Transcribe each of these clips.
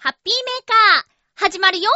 ハッピーメーカー、始まるよ。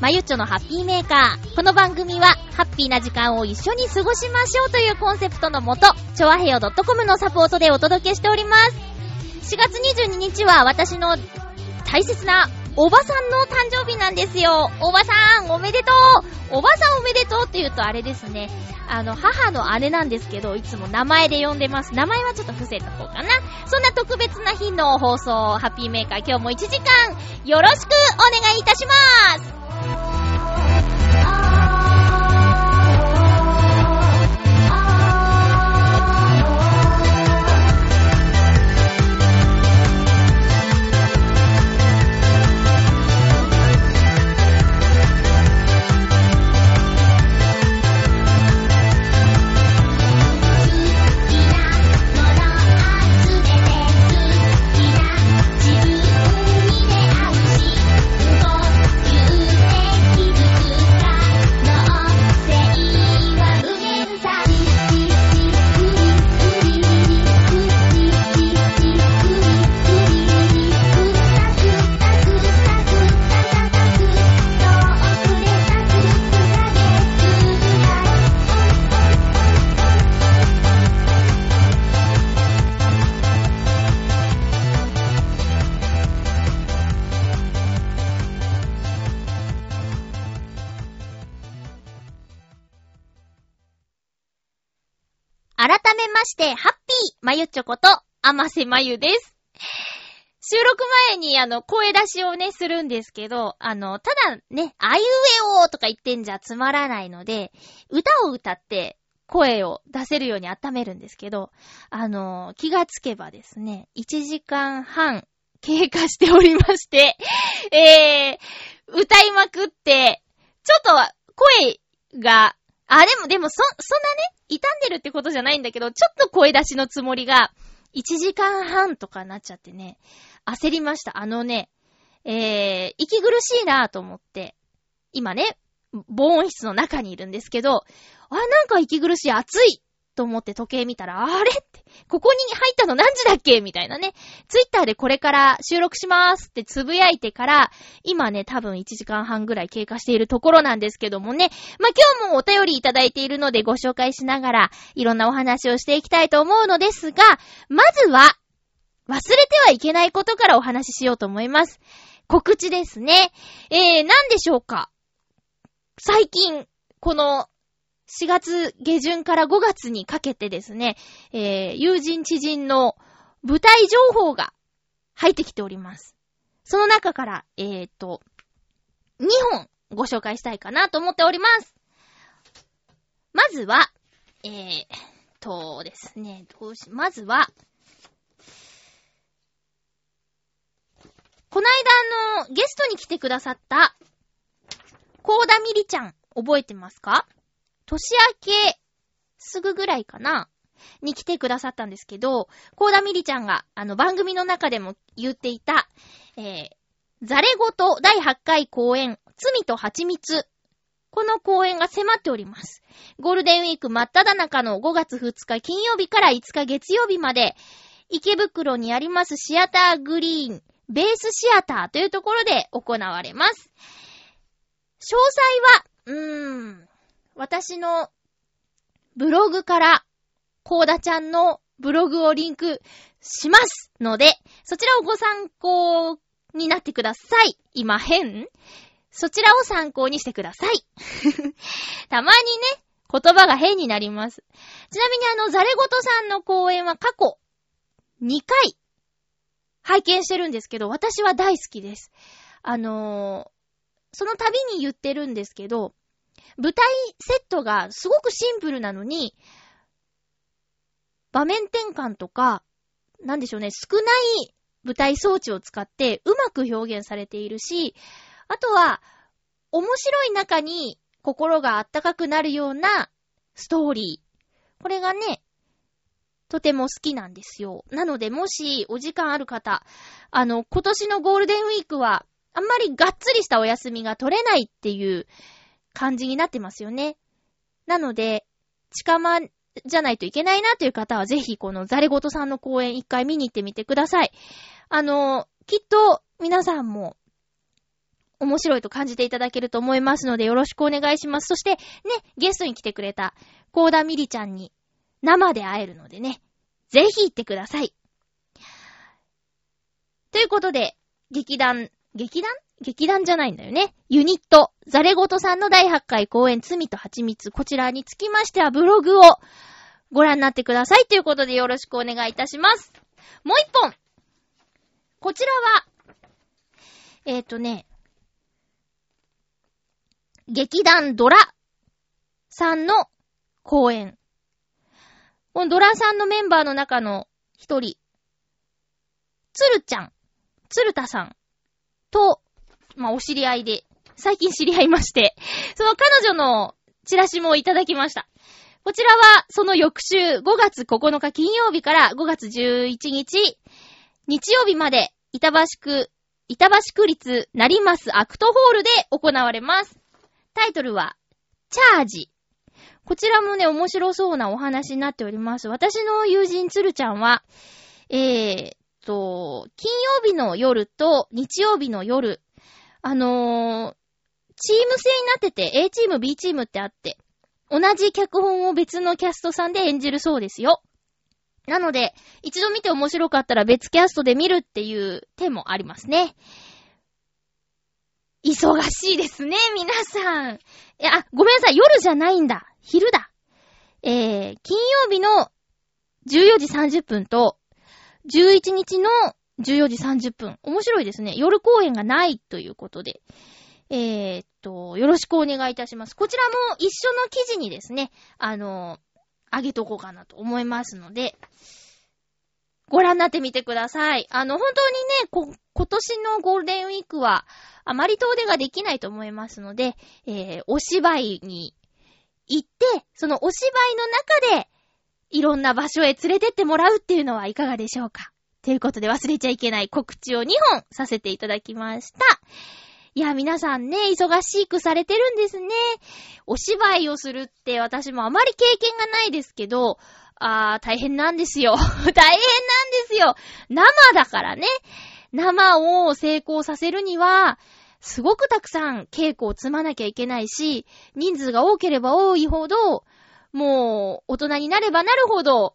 まゆっちょのハッピーメーカー。この番組は、ハッピーな時間を一緒に過ごしましょうというコンセプトのもと、ちょわへよ .com のサポートでお届けしております。4月22日は私の大切なおばさんの誕生日なんですよ。おばさん、おめでとうおばさんおめでとうって言うとあれですね。あの、母の姉なんですけど、いつも名前で呼んでます。名前はちょっと伏せとこうかな。そんな特別な日の放送、ハッピーメーカー今日も1時間、よろしくお願いいたしますして、ハッピーまゆちょこと、あませまゆです。収録前にあの、声出しをね、するんですけど、あの、ただね、あいうえおとか言ってんじゃつまらないので、歌を歌って声を出せるように温めるんですけど、あの、気がつけばですね、1時間半経過しておりまして、えー、歌いまくって、ちょっと声が、あ、でも、でも、そ、そんなね、傷んでるってことじゃないんだけど、ちょっと声出しのつもりが、1時間半とかなっちゃってね、焦りました。あのね、えー、息苦しいなぁと思って、今ね、防音室の中にいるんですけど、あ、なんか息苦しい、暑いと思って時計見たら、あれって、ここに入ったの何時だっけみたいなね。ツイッターでこれから収録しますってつぶやいてから、今ね、多分1時間半ぐらい経過しているところなんですけどもね。まあ、今日もお便りいただいているのでご紹介しながら、いろんなお話をしていきたいと思うのですが、まずは、忘れてはいけないことからお話ししようと思います。告知ですね。えー、なんでしょうか？最近、この4月下旬から5月にかけてですね、えー、友人知人の舞台情報が入ってきております。その中から、えーと、2本ご紹介したいかなと思っております。まずは、えーとですね、どうし、まずは、この間のゲストに来てくださった、コーダミリちゃん、覚えてますか？年明け、すぐぐらいかなに来てくださったんですけど、コーダミリちゃんが、あの、番組の中でも言っていた、えー、ザレゴと第8回公演、罪と蜂蜜。この公演が迫っております。ゴールデンウィーク真っ只中の5月2日金曜日から5日月曜日まで、池袋にありますシアターグリーン、ベースシアターというところで行われます。詳細は、うーん、私のブログから、コーダちゃんのブログをリンクしますので、そちらをご参考になってください。今変そちらを参考にしてください。たまにね、言葉が変になります。ちなみにあの、ザレゴトさんの公演は過去2回拝見してるんですけど、私は大好きです。あのー、その度に言ってるんですけど、舞台セットがすごくシンプルなのに、場面転換とか、なんでしょうね、少ない舞台装置を使ってうまく表現されているし、あとは、面白い中に心があったかくなるようなストーリー。これがね、とても好きなんですよ。なので、もしお時間ある方、あの、今年のゴールデンウィークは、あんまりがっつりしたお休みが取れないっていう感じになってますよね。なので、近場じゃないといけないなという方は、ぜひこのザレゴトさんの公演一回見に行ってみてください。あの、きっと皆さんも面白いと感じていただけると思いますのでよろしくお願いします。そしてね、ゲストに来てくれたコーダミリちゃんに生で会えるのでね、ぜひ行ってください。ということで、劇団、劇団？劇団じゃないんだよね。ユニット、ザレゴトさんの第8回公演、罪と蜂蜜。こちらにつきましては、ブログをご覧になってください。ということでよろしくお願いいたします。もう一本。こちらは、えっ、ー、とね、劇団ドラさんの公演。このドラさんのメンバーの中の一人、つるちゃん、つるたさんと、まあ、お知り合いで、最近知り合いまして、その彼女のチラシもいただきました。こちらは、その翌週、5月9日金曜日から5月11日、日曜日まで、板橋区、板橋区立成増アクトホールで行われます。タイトルは、チャージ。こちらもね、面白そうなお話になっております。私の友人つるちゃんは、えー、と、金曜日の夜と日曜日の夜、あのー、チーム制になってて、A チーム、B チームってあって、同じ脚本を別のキャストさんで演じるそうですよ。なので、一度見て面白かったら別キャストで見るっていう手もありますね。忙しいですね、皆さん。いや、ごめんなさい、夜じゃないんだ。昼だ。えー、金曜日の14時30分と、11日の14時30分。面白いですね。夜公演がないということで。えー、っと、よろしくお願いいたします。こちらも一緒の記事にですね、あの、あげとこうかなと思いますので、ご覧になってみてください。あの、本当にね、こ、今年のゴールデンウィークは、あまり遠出ができないと思いますので、えー、お芝居に行って、そのお芝居の中で、いろんな場所へ連れてってもらうっていうのはいかがでしょうかということで忘れちゃいけない告知を2本させていただきました。いや、皆さんね、忙しくされてるんですね。お芝居をするって私もあまり経験がないですけど、あー、大変なんですよ。大変なんですよ。生だからね。生を成功させるには、すごくたくさん稽古を積まなきゃいけないし、人数が多ければ多いほど、もう大人になればなるほど、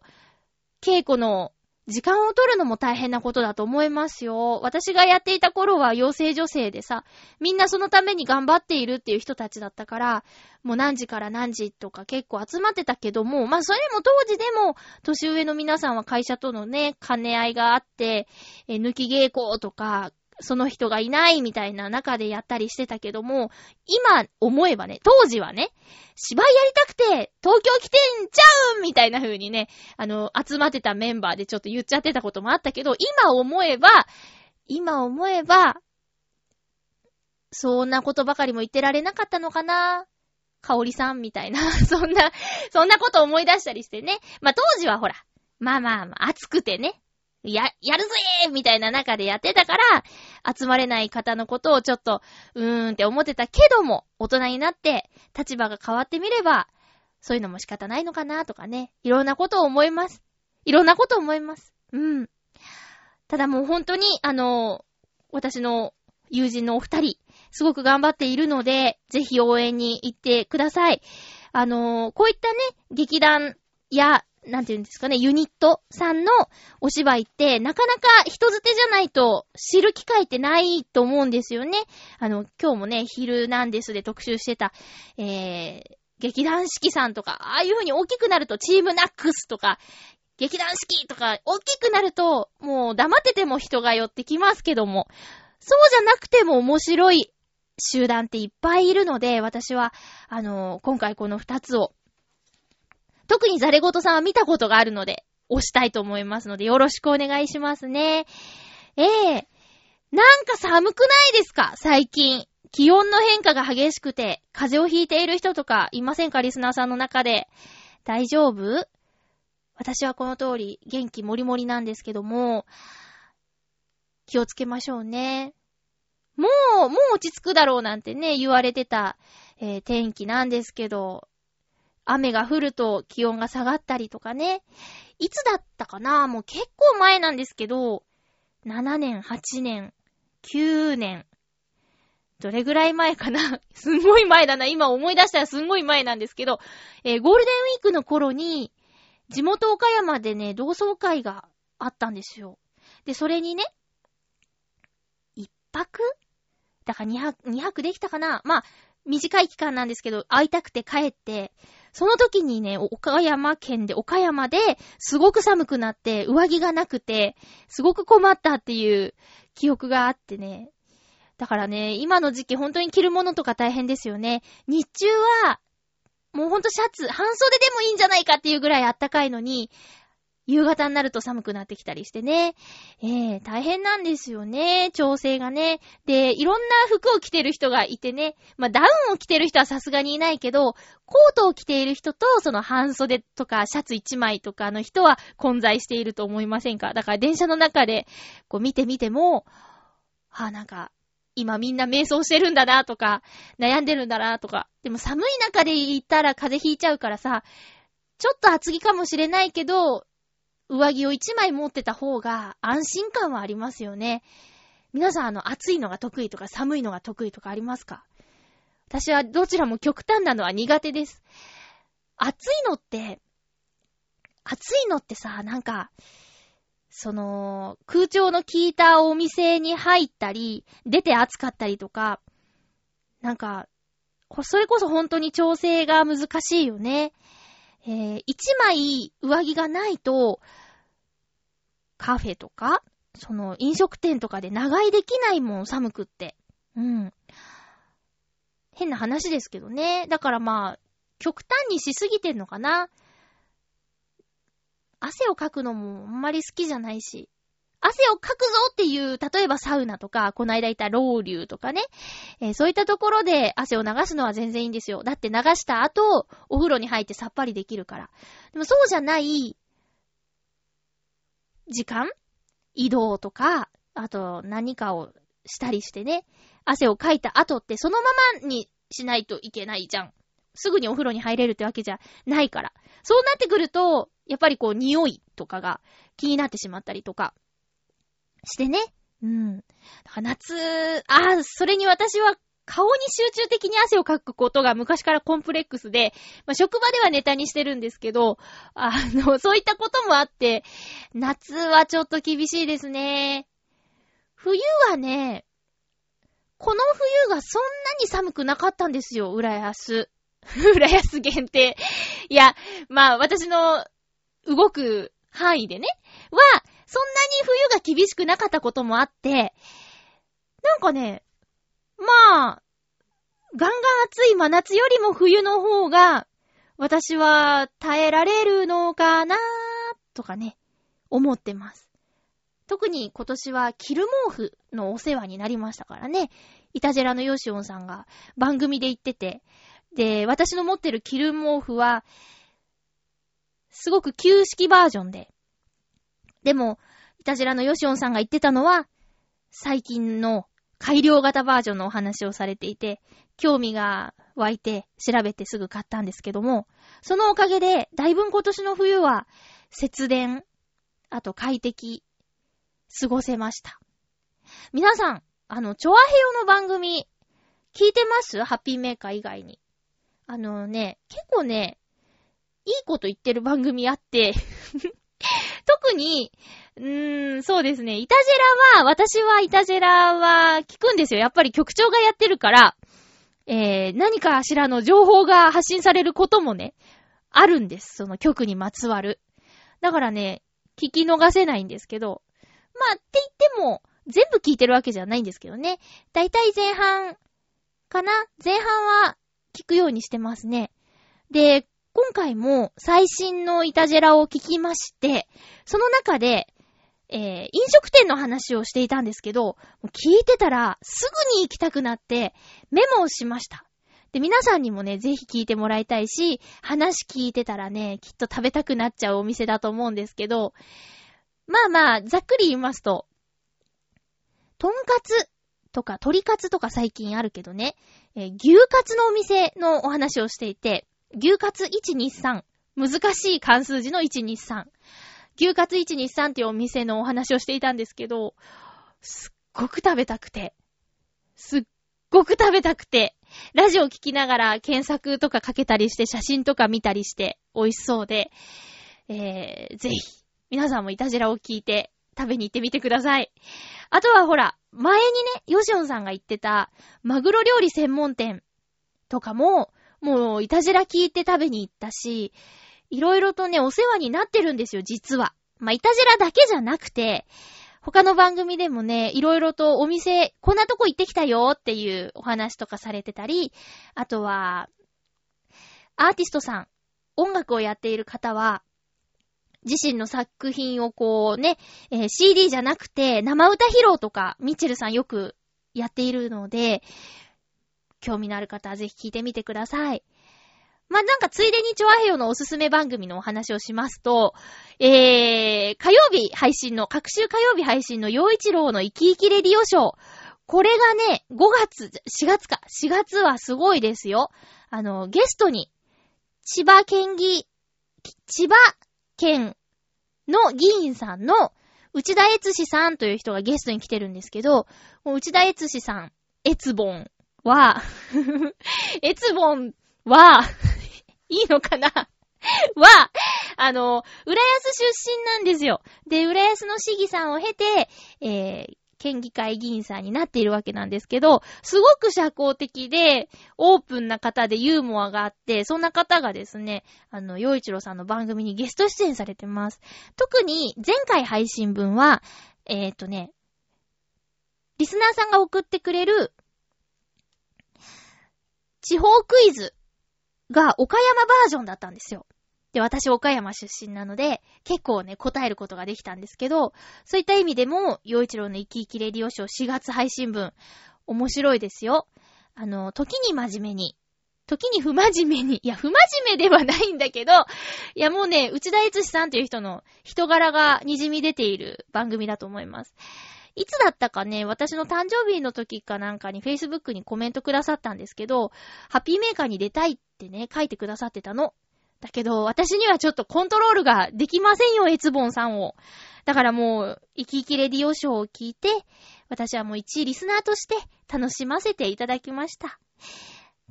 稽古の時間を取るのも大変なことだと思いますよ。私がやっていた頃は養成女性でさ、みんなそのために頑張っているっていう人たちだったから、もう何時から何時とか結構集まってたけども、まあそれも当時でも、年上の皆さんは会社とのね、兼ね合いがあって、え抜き稽古とか、その人がいないみたいな中でやったりしてたけども、今思えばね、当時はね、芝居やりたくて東京来てんちゃうみたいな風にね、あの、集まってたメンバーでちょっと言っちゃってたこともあったけど、今思えば、今思えば、そんなことばかりも言ってられなかったのかなかおりさんみたいな、そんな、そんなこと思い出したりしてね。まあ、当時はほら、まあまあまあ、暑くてね、や、やるぜーみたいな中でやってたから、集まれない方のことをちょっと、うーんって思ってたけども、大人になって、立場が変わってみれば、そういうのも仕方ないのかなとかね。いろんなことを思います。いろんなことを思います。うん。ただもう本当に、あの、私の友人のお二人、すごく頑張っているので、ぜひ応援に行ってください。あの、こういったね、劇団やなんて言うんですかね、ユニットさんのお芝居って、なかなか人づてじゃないと知る機会ってないと思うんですよね。あの、今日もね、昼なんですで特集してた、えー、劇団四季さんとか、ああいう風に大きくなるとチームナックスとか、劇団四季とか、大きくなると、もう黙ってても人が寄ってきますけども、そうじゃなくても面白い集団っていっぱいいるので、私は、あのー、今回この二つを、特にザレゴトさんは見たことがあるので、押したいと思いますので、よろしくお願いしますね。ええー、なんか寒くないですか？最近。気温の変化が激しくて、風邪をひいている人とかいませんか？リスナーさんの中で。大丈夫？私はこの通り元気もりもりなんですけども、気をつけましょうね。もう、もう落ち着くだろうなんてね、言われてた、えー、天気なんですけど、雨が降ると気温が下がったりとかね。いつだったかな？もう結構前なんですけど、7年、8年、9年、どれぐらい前かな？すんごい前だな。今思い出したらすんごい前なんですけど、えー、ゴールデンウィークの頃に、地元岡山でね、同窓会があったんですよ。で、それにね、一泊？だから2泊、2泊できたかな？まあ、短い期間なんですけど、会いたくて帰って、その時にね、岡山県で、岡山で、すごく寒くなって、上着がなくて、すごく困ったっていう記憶があってね。だからね、今の時期本当に着るものとか大変ですよね。日中は、もうほんとシャツ、半袖でもいいんじゃないかっていうぐらい暖かいのに、夕方になると寒くなってきたりしてね。ええー、大変なんですよね。調整がね。で、いろんな服を着てる人がいてね。まあ、ダウンを着てる人はさすがにいないけど、コートを着ている人と、その半袖とかシャツ1枚とかの人は混在していると思いませんか？だから電車の中で、こう見てみても、あ、なんか、今みんな瞑想してるんだなとか、悩んでるんだなとか。でも寒い中で行ったら風邪ひいちゃうからさ、ちょっと厚着かもしれないけど、上着を一枚持ってた方が安心感はありますよね。皆さんあの暑いのが得意とか寒いのが得意とかありますか？私はどちらも極端なのは苦手です。暑いのって、暑いのってさ、なんか、その、空調の効いたお店に入ったり、出て暑かったりとか、なんか、それこそ本当に調整が難しいよね。えー、一枚上着がないと、カフェとか、その飲食店とかで長居できないもん、寒くって。うん。変な話ですけどね。だからまあ、極端にしすぎてんのかな。汗をかくのもあんまり好きじゃないし。汗をかくぞっていう、例えばサウナとか、この間いたロウリュウとかね、えー、そういったところで汗を流すのは全然いいんですよ。だって流した後、お風呂に入ってさっぱりできるから。でもそうじゃない、時間？移動とか、あと何かをしたりしてね、汗をかいた後ってそのままにしないといけないじゃん。すぐにお風呂に入れるってわけじゃないから。そうなってくると、やっぱりこう匂いとかが気になってしまったりとか、してね。うん。夏、ああ、それに私は顔に集中的に汗をかくことが昔からコンプレックスで、まあ、職場ではネタにしてるんですけど、あの、そういったこともあって、夏はちょっと厳しいですね。冬はね、この冬がそんなに寒くなかったんですよ、浦安。浦安限定。いや、まあ、私の動く範囲でね、は、そんなに冬が厳しくなかったこともあって、なんかね、まあ、ガンガン暑い真夏よりも冬の方が、私は耐えられるのかなとかね、思ってます。特に今年はキル毛布のお世話になりましたからね。イタジェラのヨシオンさんが番組で言ってて。で、私の持ってるキル毛布は、すごく旧式バージョンで、でも、いたじらのヨシオンさんが言ってたのは、最近の改良型バージョンのお話をされていて、興味が湧いて調べてすぐ買ったんですけども、そのおかげで、だいぶ今年の冬は節電、あと快適、過ごせました。皆さん、あの、チョアヘヨの番組、聞いてます？ハッピーメーカー以外に。あのね、結構ね、いいこと言ってる番組あって 特に、うーん、そうですね。イタジェラは、私はイタジェラは聞くんですよ。やっぱり局長がやってるから、えー、何かしらの情報が発信されることもね、あるんです。その局にまつわる。だからね、聞き逃せないんですけど、まあ、って言っても、全部聞いてるわけじゃないんですけどね。だいたい前半かな？前半は聞くようにしてますね。で、今回も最新のイタジェラを聞きまして、その中で、えー、飲食店の話をしていたんですけど、聞いてたらすぐに行きたくなってメモをしました。で、皆さんにもね、ぜひ聞いてもらいたいし、話聞いてたらね、きっと食べたくなっちゃうお店だと思うんですけど、まあまあ、ざっくり言いますと、とんかつとか鶏カツとか最近あるけどね、えー、牛カツのお店のお話をしていて、牛カツ123、難しい関数字の123、牛カツ123っていうお店のお話をしていたんですけど、すっごく食べたくて、すっごく食べたくて、ラジオ聞きながら検索とかかけたりして写真とか見たりして美味しそうで、えー、ぜひ、皆さんもいたじらを聞いて食べに行ってみてください。あとはほら、前にね、ヨシオンさんが言ってた、マグロ料理専門店とかも、もう、いたじら聞いて食べに行ったし、いろいろとね、お世話になってるんですよ、実は。まあ、いたじらだけじゃなくて、他の番組でもね、いろいろとお店、こんなとこ行ってきたよっていうお話とかされてたり、あとは、アーティストさん、音楽をやっている方は、自身の作品をこうね、えー、CD じゃなくて生歌披露とか、ミッチェルさんよくやっているので、興味のある方はぜひ聞いてみてください。まあ、なんかついでにチョアヘヨのおすすめ番組のお話をしますと、えー、火曜日配信の、各週火曜日配信の陽一郎の生き生きレディオショー。これがね、5月、4月か、4月はすごいですよ。あの、ゲストに、千葉県議、千葉県の議員さんの内田悦司さんという人がゲストに来てるんですけど、内田悦司さん、エツボンは、エツボンは、いいのかな？は、あの、浦安出身なんですよ。で、浦安の市議さんを経て、えー、県議会議員さんになっているわけなんですけど、すごく社交的で、オープンな方でユーモアがあって、そんな方がですね、あの、洋一郎さんの番組にゲスト出演されてます。特に前回配信分は、えっ、ー、とね、リスナーさんが送ってくれる、地方クイズが岡山バージョンだったんですよ。で、私岡山出身なので、結構ね、答えることができたんですけど、そういった意味でも、洋一郎の生き生きレディオショー4月配信分、面白いですよ。あの、時に真面目に、時に不真面目に、いや、不真面目ではないんだけど、いや、もうね、内田悦さんという人の人柄が滲み出ている番組だと思います。いつだったかね、私の誕生日の時かなんかに Facebook にコメントくださったんですけど、ハッピーメーカーに出たいってね、書いてくださってたの。だけど、私にはちょっとコントロールができませんよ、エツボンさんを。だからもう、生き生きレディオショーを聞いて、私はもう一位リスナーとして楽しませていただきました。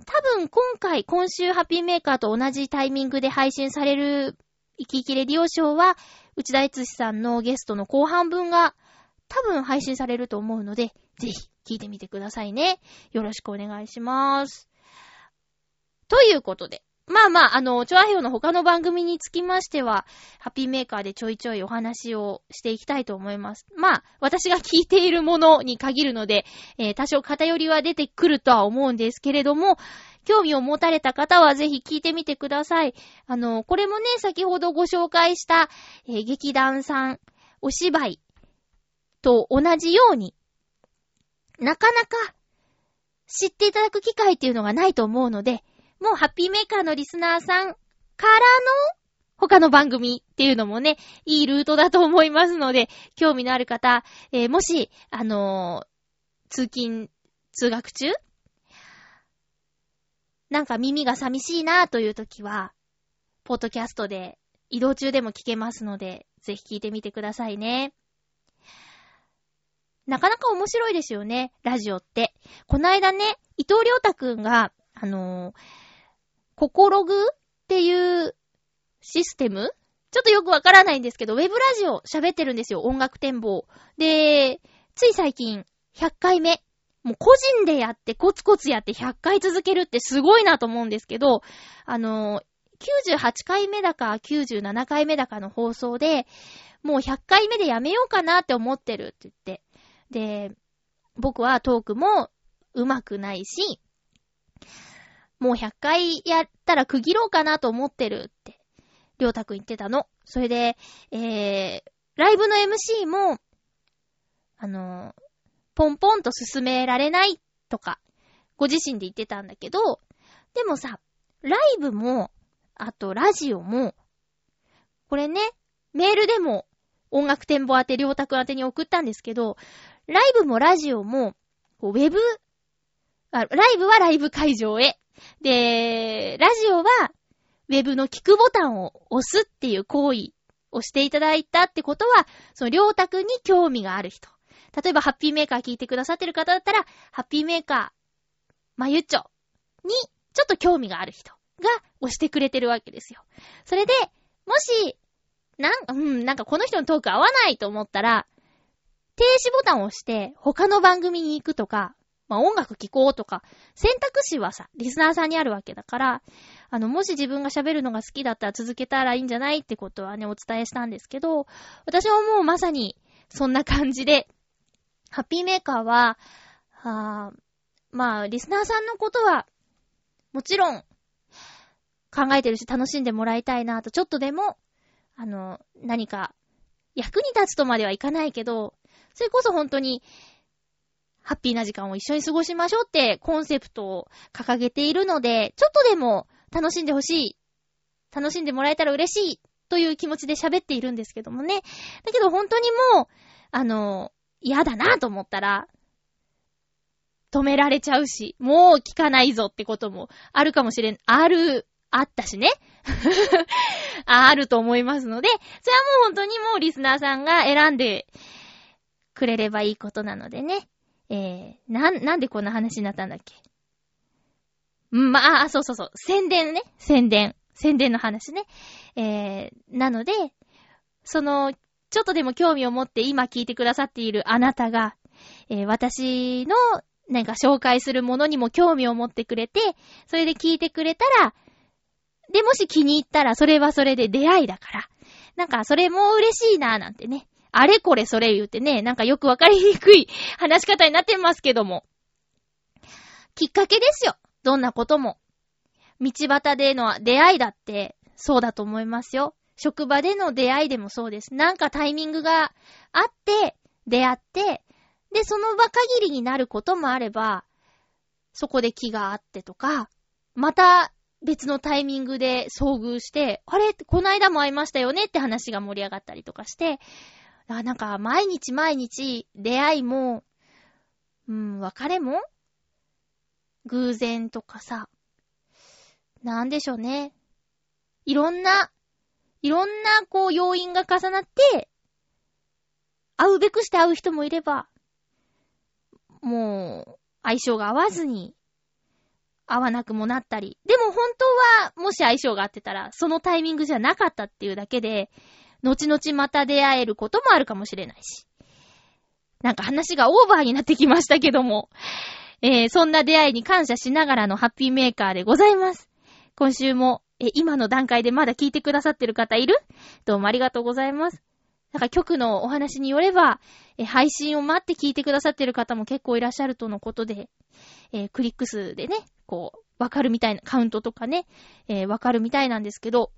多分今回、今週ハッピーメーカーと同じタイミングで配信される生き生きレディオショーは、内田悦さんのゲストの後半分が多分配信されると思うので、ぜひ聞いてみてくださいね。よろしくお願いします。ということで、まあまあ、あの、チョアヘヨの他の番組につきましては、ハッピーメーカーでちょいちょいお話をしていきたいと思います。まあ、私が聞いているものに限るので、えー、多少偏りは出てくるとは思うんですけれども、興味を持たれた方はぜひ聞いてみてください。あの、これもね、先ほどご紹介した、えー、劇団さん、お芝居と同じように、なかなか知っていただく機会っていうのがないと思うので、もうハッピーメーカーのリスナーさんからの他の番組っていうのもね、いいルートだと思いますので、興味のある方、えー、もし、あのー、通勤、通学中なんか耳が寂しいなという時は、ポッドキャストで移動中でも聞けますので、ぜひ聞いてみてくださいね。なかなか面白いですよね、ラジオって。この間ね、伊藤良太くんが、あのーココログっていうシステム？ちょっとよくわからないんですけど、ウェブラジオ喋ってるんですよ、音楽展望。で、つい最近、100回目。もう個人でやって、コツコツやって100回続けるってすごいなと思うんですけど、あの、98回目だか97回目だかの放送で、もう100回目でやめようかなって思ってるって言って。で、僕はトークも上手くないし、もう100回やったら区切ろうかなと思ってるって、りょうたくん言ってたの。それで、えー、ライブの MC も、あの、ポンポンと進められないとか、ご自身で言ってたんだけど、でもさ、ライブも、あとラジオも、これね、メールでも音楽展望宛て、りょうたくん宛てに送ったんですけど、ライブもラジオも、ウェブ、ライブはライブ会場へ。で、ラジオは、ウェブの聞くボタンを押すっていう行為をしていただいたってことは、その、りょうたくんに興味がある人。例えば、ハッピーメーカー聞いてくださってる方だったら、ハッピーメーカー、まゆちょに、ちょっと興味がある人が押してくれてるわけですよ。それで、もし、なん、うん、なんかこの人のトーク合わないと思ったら、停止ボタンを押して他の番組に行くとか、まあ、音楽聴こうとか、選択肢はさ、リスナーさんにあるわけだから、あの、もし自分が喋るのが好きだったら続けたらいいんじゃないってことはね、お伝えしたんですけど、私はもうまさに、そんな感じで、ハッピーメーカーは、はまあ、リスナーさんのことは、もちろん、考えてるし楽しんでもらいたいなと、ちょっとでも、あの、何か、役に立つとまではいかないけど、それこそ本当に、ハッピーな時間を一緒に過ごしましょうってコンセプトを掲げているので、ちょっとでも楽しんでほしい、楽しんでもらえたら嬉しいという気持ちで喋っているんですけどもね。だけど本当にもう、あの、嫌だなと思ったら、止められちゃうし、もう聞かないぞってこともあるかもしれん、ある、あったしね。あると思いますので、それはもう本当にもうリスナーさんが選んでくれればいいことなのでね。えー、なん、なんでこんな話になったんだっけ？まあ、そうそうそう。宣伝ね。宣伝。宣伝の話ね。えー、なので、その、ちょっとでも興味を持って今聞いてくださっているあなたが、えー、私のなんか紹介するものにも興味を持ってくれて、それで聞いてくれたら、で、もし気に入ったらそれはそれで出会いだから、なんかそれも嬉しいなぁなんてね。あれこれそれ言うてね、なんかよくわかりにくい話し方になってますけども。きっかけですよ。どんなことも。道端での出会いだって、そうだと思いますよ。職場での出会いでもそうです。なんかタイミングがあって、出会って、で、その場限りになることもあれば、そこで気があってとか、また別のタイミングで遭遇して、あれ？こないだも会いましたよね？って話が盛り上がったりとかして、あなんか、毎日毎日、出会いも、うん、別れも偶然とかさ、なんでしょうね。いろんな、いろんな、こう、要因が重なって、会うべくして会う人もいれば、もう、相性が合わずに、会わなくもなったり。でも本当は、もし相性が合ってたら、そのタイミングじゃなかったっていうだけで、後々また出会えることもあるかもしれないし。なんか話がオーバーになってきましたけども。えー、そんな出会いに感謝しながらのハッピーメーカーでございます。今週も、え、今の段階でまだ聞いてくださってる方いる？どうもありがとうございます。なんか曲のお話によれば、え、配信を待って聞いてくださってる方も結構いらっしゃるとのことで、えー、クリック数でね、こう、わかるみたいな、カウントとかね、えー、わかるみたいなんですけど、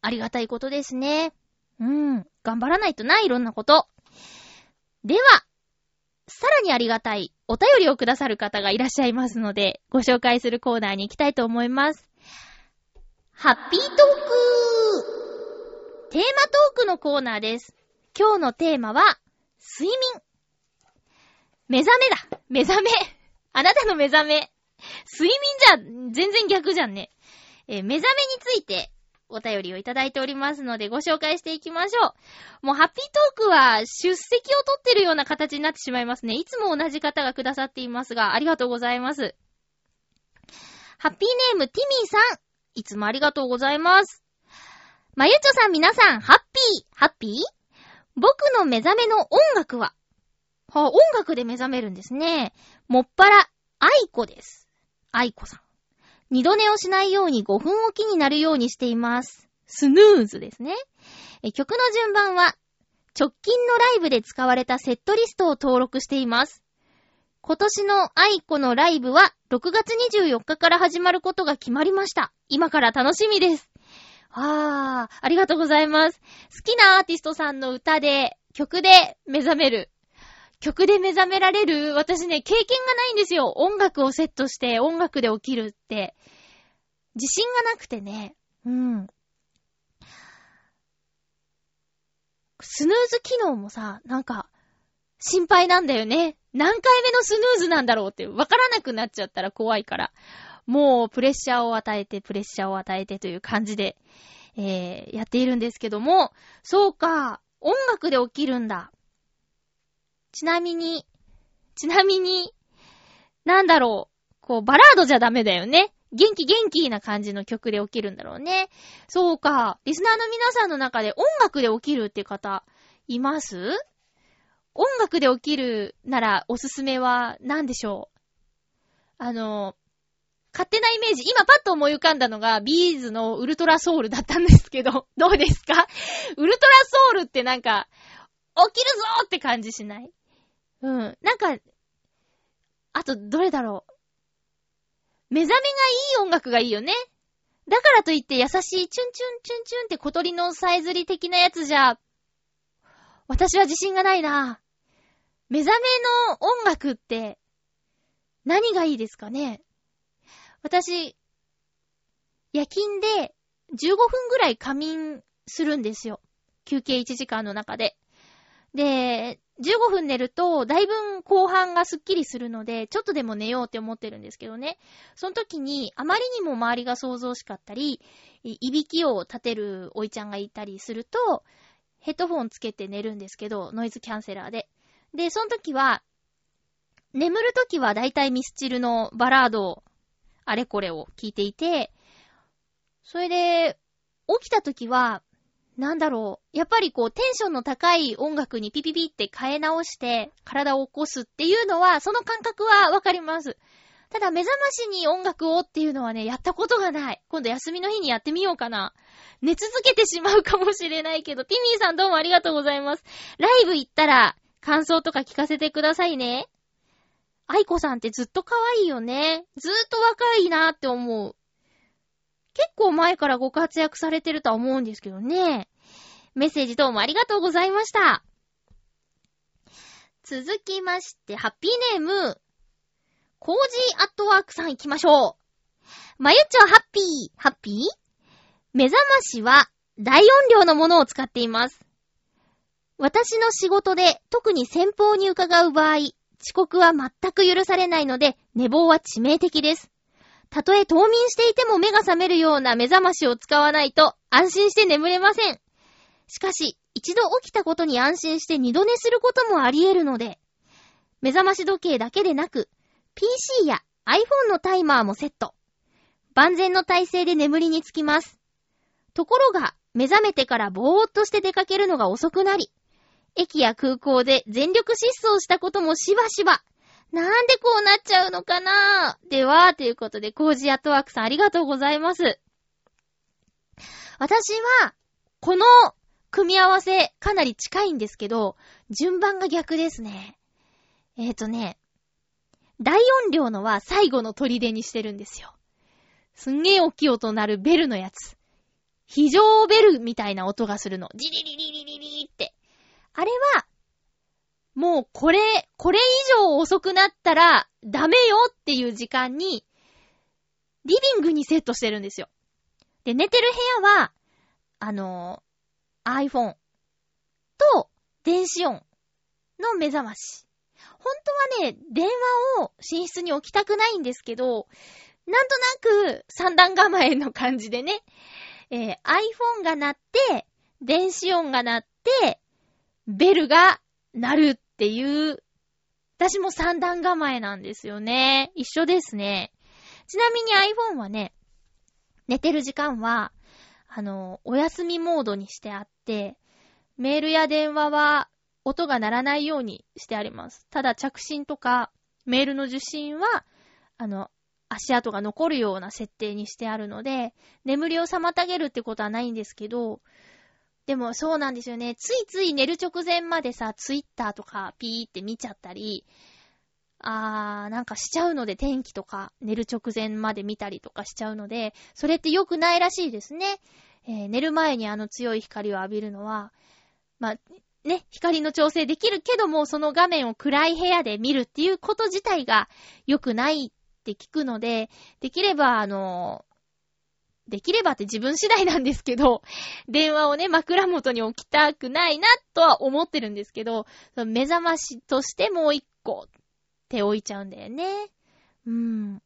ありがたいことですね。うん。頑張らないとな、いろんなこと。では、さらにありがたいお便りをくださる方がいらっしゃいますので、ご紹介するコーナーに行きたいと思います。ハッピートークテーマトークのコーナーです。今日のテーマは、睡眠。目覚めだ目覚めあなたの目覚め睡眠じゃ、全然逆じゃんね。え、目覚めについてお便りをいただいておりますのでご紹介していきましょう。もうハッピートークは出席を取ってるような形になってしまいますね。いつも同じ方がくださっていますが、ありがとうございます。ハッピーネームティミーさん、いつもありがとうございます。まゆちょさん皆さん、ハッピー、ハッピー？僕の目覚めの音楽は？は、音楽で目覚めるんですね。もっぱら、愛子です。愛子さん。二度寝をしないように5分おきになるようにしています。スヌーズですね。曲の順番は、直近のライブで使われたセットリストを登録しています。今年の愛子のライブは6月24日から始まることが決まりました。今から楽しみです。あー、ありがとうございます。好きなアーティストさんの歌で、曲で目覚める。曲で目覚められる私ね、経験がないんですよ。音楽をセットして音楽で起きるって。自信がなくてね。うん。スヌーズ機能もさ、なんか、心配なんだよね。何回目のスヌーズなんだろうって、わからなくなっちゃったら怖いから。もう、プレッシャーを与えて、プレッシャーを与えてという感じで、えー、やっているんですけども、そうか、音楽で起きるんだ。ちなみに、ちなみに、なんだろう、こう、バラードじゃダメだよね。元気元気な感じの曲で起きるんだろうね。そうか。リスナーの皆さんの中で音楽で起きるって方、います？音楽で起きるならおすすめは何でしょう？あの、勝手なイメージ、今パッと思い浮かんだのが、ビーズのウルトラソウルだったんですけど、どうですか？ウルトラソウルってなんか、起きるぞーって感じしない？うん。なんか、あと、どれだろう。目覚めがいい音楽がいいよね。だからといって優しいチュンチュンチュンチュンって小鳥のさえずり的なやつじゃ、私は自信がないな。目覚めの音楽って、何がいいですかね私、夜勤で15分ぐらい仮眠するんですよ。休憩1時間の中で。で、15分寝ると、だいぶ後半がスッキリするので、ちょっとでも寝ようって思ってるんですけどね。その時に、あまりにも周りが想像しかったり、いびきを立てるおいちゃんがいたりすると、ヘッドフォンつけて寝るんですけど、ノイズキャンセラーで。で、その時は、眠る時はだいたいミスチルのバラード、あれこれを聞いていて、それで、起きた時は、なんだろう。やっぱりこう、テンションの高い音楽にピピピって変え直して、体を起こすっていうのは、その感覚はわかります。ただ、目覚ましに音楽をっていうのはね、やったことがない。今度休みの日にやってみようかな。寝続けてしまうかもしれないけど、ティミーさんどうもありがとうございます。ライブ行ったら、感想とか聞かせてくださいね。愛子さんってずっと可愛いよね。ずっと若いなって思う。結構前からご活躍されてるとは思うんですけどね。メッセージどうもありがとうございました。続きまして、ハッピーネーム、コージーアットワークさん行きましょう。まゆっちょハッピー、ハッピー？目覚ましは大音量のものを使っています。私の仕事で特に先方に伺う場合、遅刻は全く許されないので、寝坊は致命的です。たとえ冬眠していても目が覚めるような目覚ましを使わないと安心して眠れません。しかし、一度起きたことに安心して二度寝することもあり得るので、目覚まし時計だけでなく、PC や iPhone のタイマーもセット。万全の体勢で眠りにつきます。ところが、目覚めてからぼーっとして出かけるのが遅くなり、駅や空港で全力疾走したこともしばしば、なんでこうなっちゃうのかな？では、ということで、コージアットワークさんありがとうございます。私は、この組み合わせかなり近いんですけど、順番が逆ですね。えっ、ー、とね、大音量のは最後の砦にしてるんですよ。すんげえ大きい音鳴るベルのやつ。非常ベルみたいな音がするの。ジリリリリリリって。あれは、もうこれ、これ以上遅くなったらダメよっていう時間に、リビングにセットしてるんですよ。で、寝てる部屋は、あのー、iPhone と電子音の目覚まし。本当はね、電話を寝室に置きたくないんですけど、なんとなく三段構えの感じでね、えー、iPhone が鳴って、電子音が鳴って、ベルが鳴るっていう、私も三段構えなんですよね。一緒ですね。ちなみに iPhone はね、寝てる時間は、あの、お休みモードにしてあって、メールや電話は音が鳴らないようにしてあります。ただ着信とかメールの受信は、あの、足跡が残るような設定にしてあるので、眠りを妨げるってことはないんですけど、でもそうなんですよね。ついつい寝る直前までさ、ツイッターとかピーって見ちゃったり、あー、なんかしちゃうので天気とか寝る直前まで見たりとかしちゃうので、それって良くないらしいですね。えー、寝る前にあの強い光を浴びるのは、まあ、ね、光の調整できるけども、その画面を暗い部屋で見るっていうこと自体が良くないって聞くので、できれば、あの、できればって自分次第なんですけど、電話をね、枕元に置きたくないなとは思ってるんですけど、目覚ましとしてもう一個って置いちゃうんだよね。うん。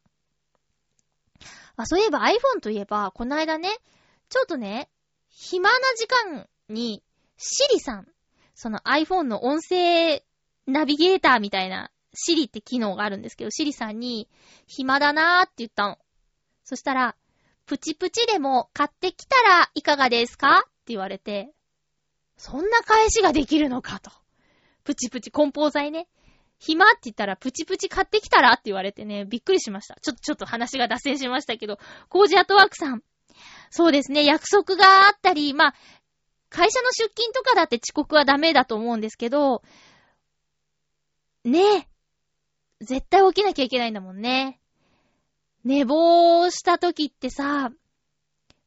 あ、そういえば iPhone といえば、この間ね、ちょっとね、暇な時間に、シリさん、その iPhone の音声ナビゲーターみたいな、シリって機能があるんですけど、シリさんに、暇だなーって言ったの。そしたら、プチプチでも買ってきたらいかがですか？って言われて、そんな返しができるのかと。プチプチ、梱包材ね。暇って言ったら、プチプチ買ってきたらって言われてね、びっくりしました。ちょっと、ちょっと話が脱線しましたけど、コージアトワークさん。そうですね、約束があったり、まあ、会社の出勤とかだって遅刻はダメだと思うんですけど、ねえ。絶対起きなきゃいけないんだもんね。寝坊した時ってさ、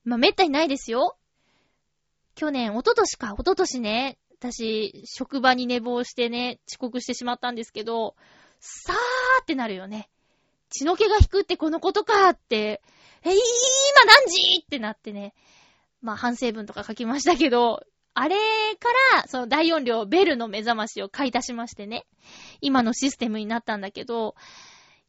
まあ、めったにないですよ。去年、一昨年か、一昨年ね、私、職場に寝坊してね、遅刻してしまったんですけど、さーってなるよね。血の気が引くってこのことかって、えー、今何時ってなってね。まあ、反省文とか書きましたけど、あれから、その大音量ベルの目覚ましを買い足しましてね。今のシステムになったんだけど、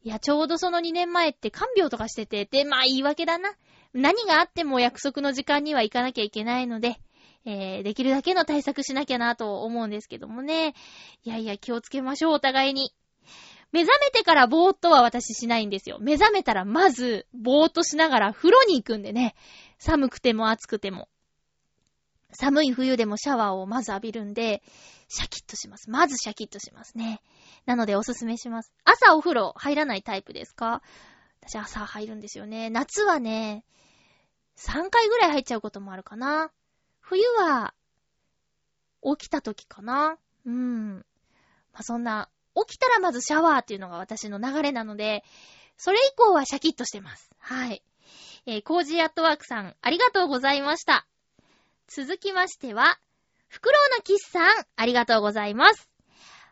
いや、ちょうどその2年前って看病とかしてて、で、まあ言い訳だな。何があっても約束の時間には行かなきゃいけないので、えー、できるだけの対策しなきゃなと思うんですけどもね。いやいや、気をつけましょう、お互いに。目覚めてからぼーっとは私しないんですよ。目覚めたらまず、ぼーっとしながら風呂に行くんでね。寒くても暑くても。寒い冬でもシャワーをまず浴びるんで、シャキッとします。まずシャキッとしますね。なのでおすすめします。朝お風呂入らないタイプですか？私朝入るんですよね。夏はね、3回ぐらい入っちゃうこともあるかな。冬は、起きた時かな。うん。まあ、そんな、起きたらまずシャワーっていうのが私の流れなので、それ以降はシャキッとしてます。はい。えー、コージーアットワークさん、ありがとうございました。続きましては、フクロウのキスさん、ありがとうございます。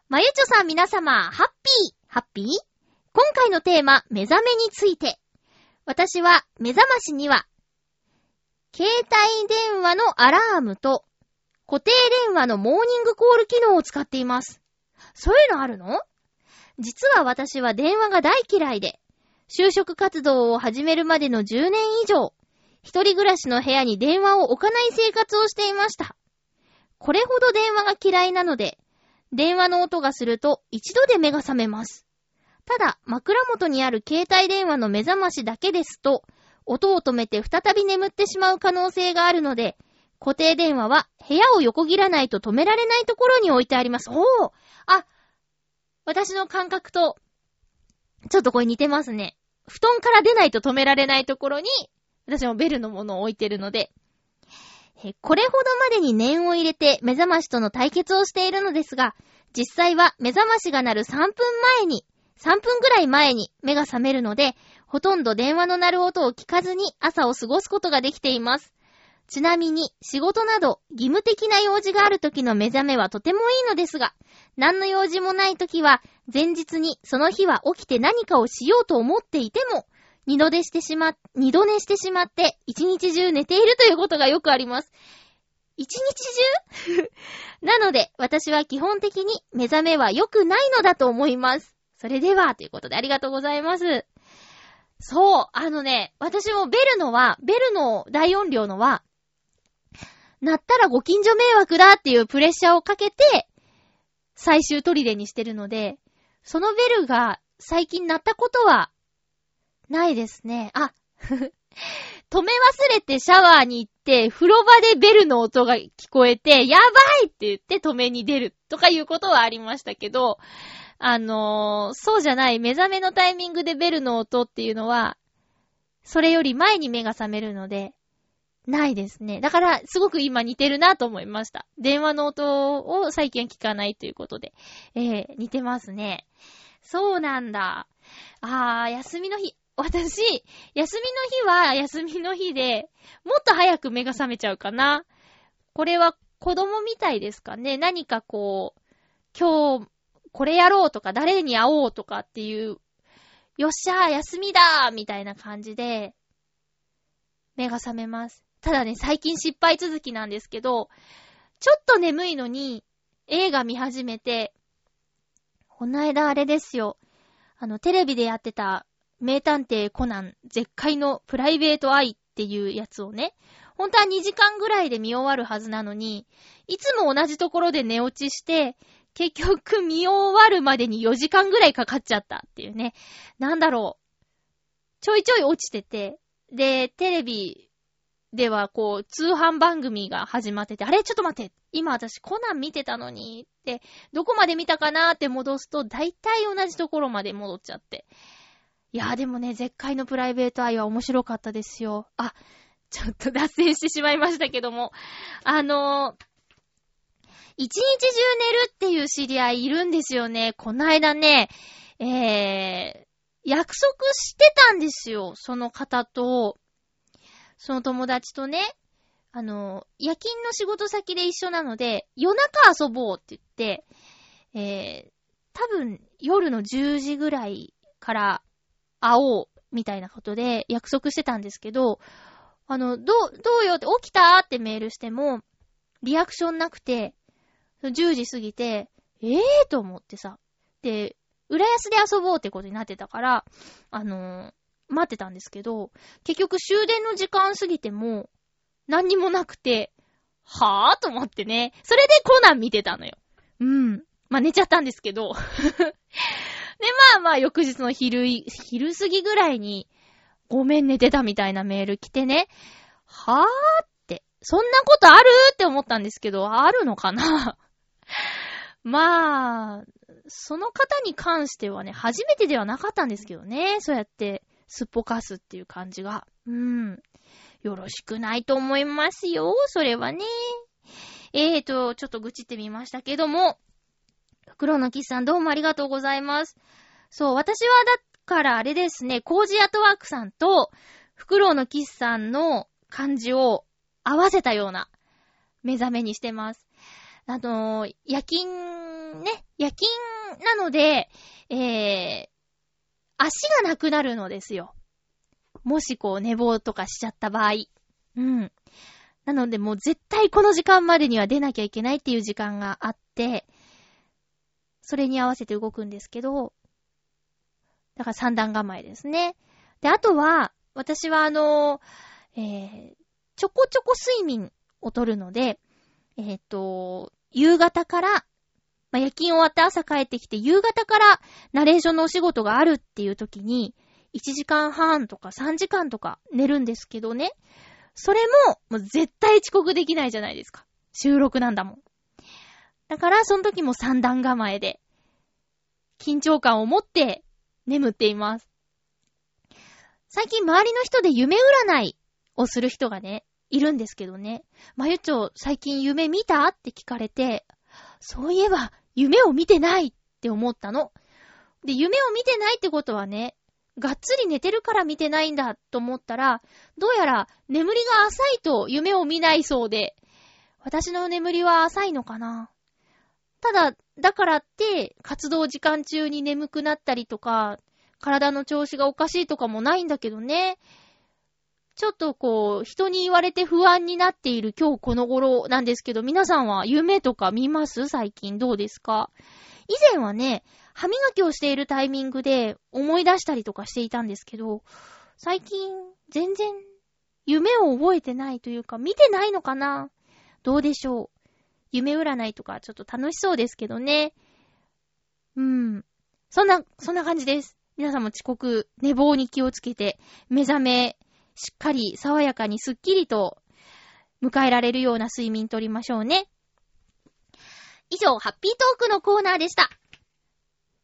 まゆちょさん皆様、ハッピー、ハッピー？今回のテーマ、目覚めについて。私は、目覚ましには、携帯電話のアラームと、固定電話のモーニングコール機能を使っています。そういうのあるの？実は私は電話が大嫌いで、就職活動を始めるまでの10年以上、一人暮らしの部屋に電話を置かない生活をしていました。これほど電話が嫌いなので、電話の音がすると一度で目が覚めます。ただ、枕元にある携帯電話の目覚ましだけですと、音を止めて再び眠ってしまう可能性があるので、固定電話は部屋を横切らないと止められないところに置いてあります。おーあ、私の感覚と、ちょっとこれ似てますね。布団から出ないと止められないところに私もベルのものを置いてるので、これほどまでに念を入れて目覚ましとの対決をしているのですが、実際は目覚ましが鳴る3分前に、3分ぐらい前に目が覚めるので、ほとんど電話の鳴る音を聞かずに朝を過ごすことができています。ちなみに、仕事など義務的な用事がある時の目覚めはとてもいいのですが、何の用事もない時は、前日にその日は起きて何かをしようと思っていても、二度寝してしま、二度寝してしまって、一日中寝ているということがよくあります。一日中？なので、私は基本的に目覚めは良くないのだと思います。それでは、ということでありがとうございます。そう、あのね、私もベルのは、ベルの大音量のは、鳴ったらご近所迷惑だっていうプレッシャーをかけて、最終砦にしてるので、そのベルが最近鳴ったことはないですね。あ、止め忘れてシャワーに行って、風呂場でベルの音が聞こえて、やばいって言って止めに出るとかいうことはありましたけど、あのー、そうじゃない、目覚めのタイミングでベルの音っていうのは、それより前に目が覚めるので、ないですね。だから、すごく今似てるなと思いました。電話の音を最近聞かないということで。えー、似てますね。そうなんだ。あー、休みの日。私、休みの日は休みの日で、もっと早く目が覚めちゃうかな。これは子供みたいですかね。何かこう、今日、これやろうとか、誰に会おうとかっていう、よっしゃー、休みだーみたいな感じで、目が覚めます。ただね、最近失敗続きなんですけど、ちょっと眠いのに映画見始めて、この間あれですよ。あの、テレビでやってた名探偵コナン絶海のプライベートアイっていうやつをね、本当は2時間ぐらいで見終わるはずなのに、いつも同じところで寝落ちして、結局見終わるまでに4時間ぐらいかかっちゃったっていうね。なんだろう。ちょいちょい落ちてて、で、テレビではこう、通販番組が始まってて、あれ？ちょっと待って今私コナン見てたのにって、どこまで見たかなーって戻すと、大体同じところまで戻っちゃって。いやーでもね、絶海のプライベート愛は面白かったですよ。あ、ちょっと脱線してしまいましたけども。あのー、一日中寝るっていう知り合いいるんですよね。こないだね、えー、約束してたんですよ。その方と。その友達とね、あの、夜勤の仕事先で一緒なので、夜中遊ぼうって言って、えー、多分夜の10時ぐらいから会おうみたいなことで約束してたんですけど、あの、どう、どうよって起きたってメールしても、リアクションなくて、10時過ぎて、ええー、と思ってさ。で、浦安で遊ぼうってことになってたから、あのー、待ってたんですけど、結局終電の時間過ぎても、何にもなくて、はぁと思ってね。それでコナン見てたのよ。うん。まあ、寝ちゃったんですけど。で、まあまあ、翌日の昼、昼過ぎぐらいに、ごめん寝てたみたいなメール来てね。はぁって、そんなことあるって思ったんですけど、あるのかな？まあ、その方に関してはね、初めてではなかったんですけどね。そうやって、すっぽかすっていう感じが。うん。よろしくないと思いますよ。それはね。えーと、ちょっと愚痴ってみましたけども。黒のキスさんどうもありがとうございます。そう、私はだからあれですね、コージアトワークさんと、フクロウのキスさんの漢字を合わせたような目覚めにしてます。あのー、夜勤、ね、夜勤なので、えー、足がなくなるのですよ。もしこう寝坊とかしちゃった場合。うん。なのでもう絶対この時間までには出なきゃいけないっていう時間があって、それに合わせて動くんですけど、だから三段構えですね。で、あとは、私はあの、えー、ちょこちょこ睡眠をとるので、えっ、と、夕方からまあ、夜勤終わって朝帰ってきて、夕方からナレーションのお仕事があるっていう時に、1時間半とか3時間とか寝るんですけどね。それも、もう絶対遅刻できないじゃないですか。収録なんだもん。だから、その時も三段構えで、緊張感を持って眠っています。最近周りの人で夢占いをする人がね、いるんですけどね。まゆちょ、最近夢見た？って聞かれて、そういえば、夢を見てないって思ったの。で、夢を見てないってことはね、がっつり寝てるから見てないんだと思ったら、どうやら眠りが浅いと夢を見ないそうで、私の眠りは浅いのかな？ただ、だからって活動時間中に眠くなったりとか、体の調子がおかしいとかもないんだけどね。ちょっとこう、人に言われて不安になっている今日この頃なんですけど、皆さんは夢とか見ます？最近どうですか？以前はね、歯磨きをしているタイミングで思い出したりとかしていたんですけど、最近全然夢を覚えてないというか、見てないのかな？どうでしょう？夢占いとかちょっと楽しそうですけどね。うん。そんな、そんな感じです。皆さんも遅刻、寝坊に気をつけて、目覚め、しっかり爽やかにすっきりと迎えられるような睡眠とりましょうね。以上、ハッピートークのコーナーでした。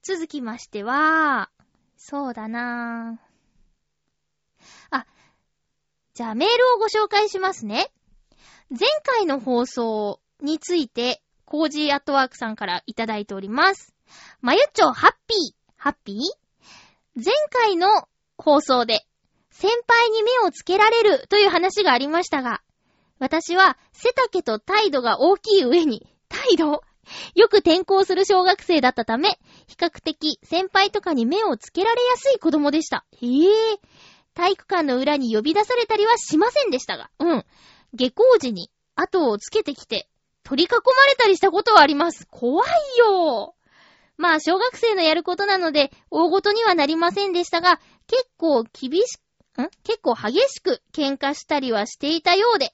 続きましては、そうだなぁ。あ、じゃあメールをご紹介しますね。前回の放送について、コージーアットワークさんからいただいております。まゆっちょハッピー、ハッピー？前回の放送で、先輩に目をつけられるという話がありましたが、私は背丈と態度が大きい上に、態度？よく転校する小学生だったため、比較的先輩とかに目をつけられやすい子供でした。へえ。体育館の裏に呼び出されたりはしませんでしたが、うん。下校時に後をつけてきて、取り囲まれたりしたことはあります。怖いよまあ、小学生のやることなので、大ごとにはなりませんでしたが、結構厳しく、ん？結構激しく喧嘩したりはしていたようで、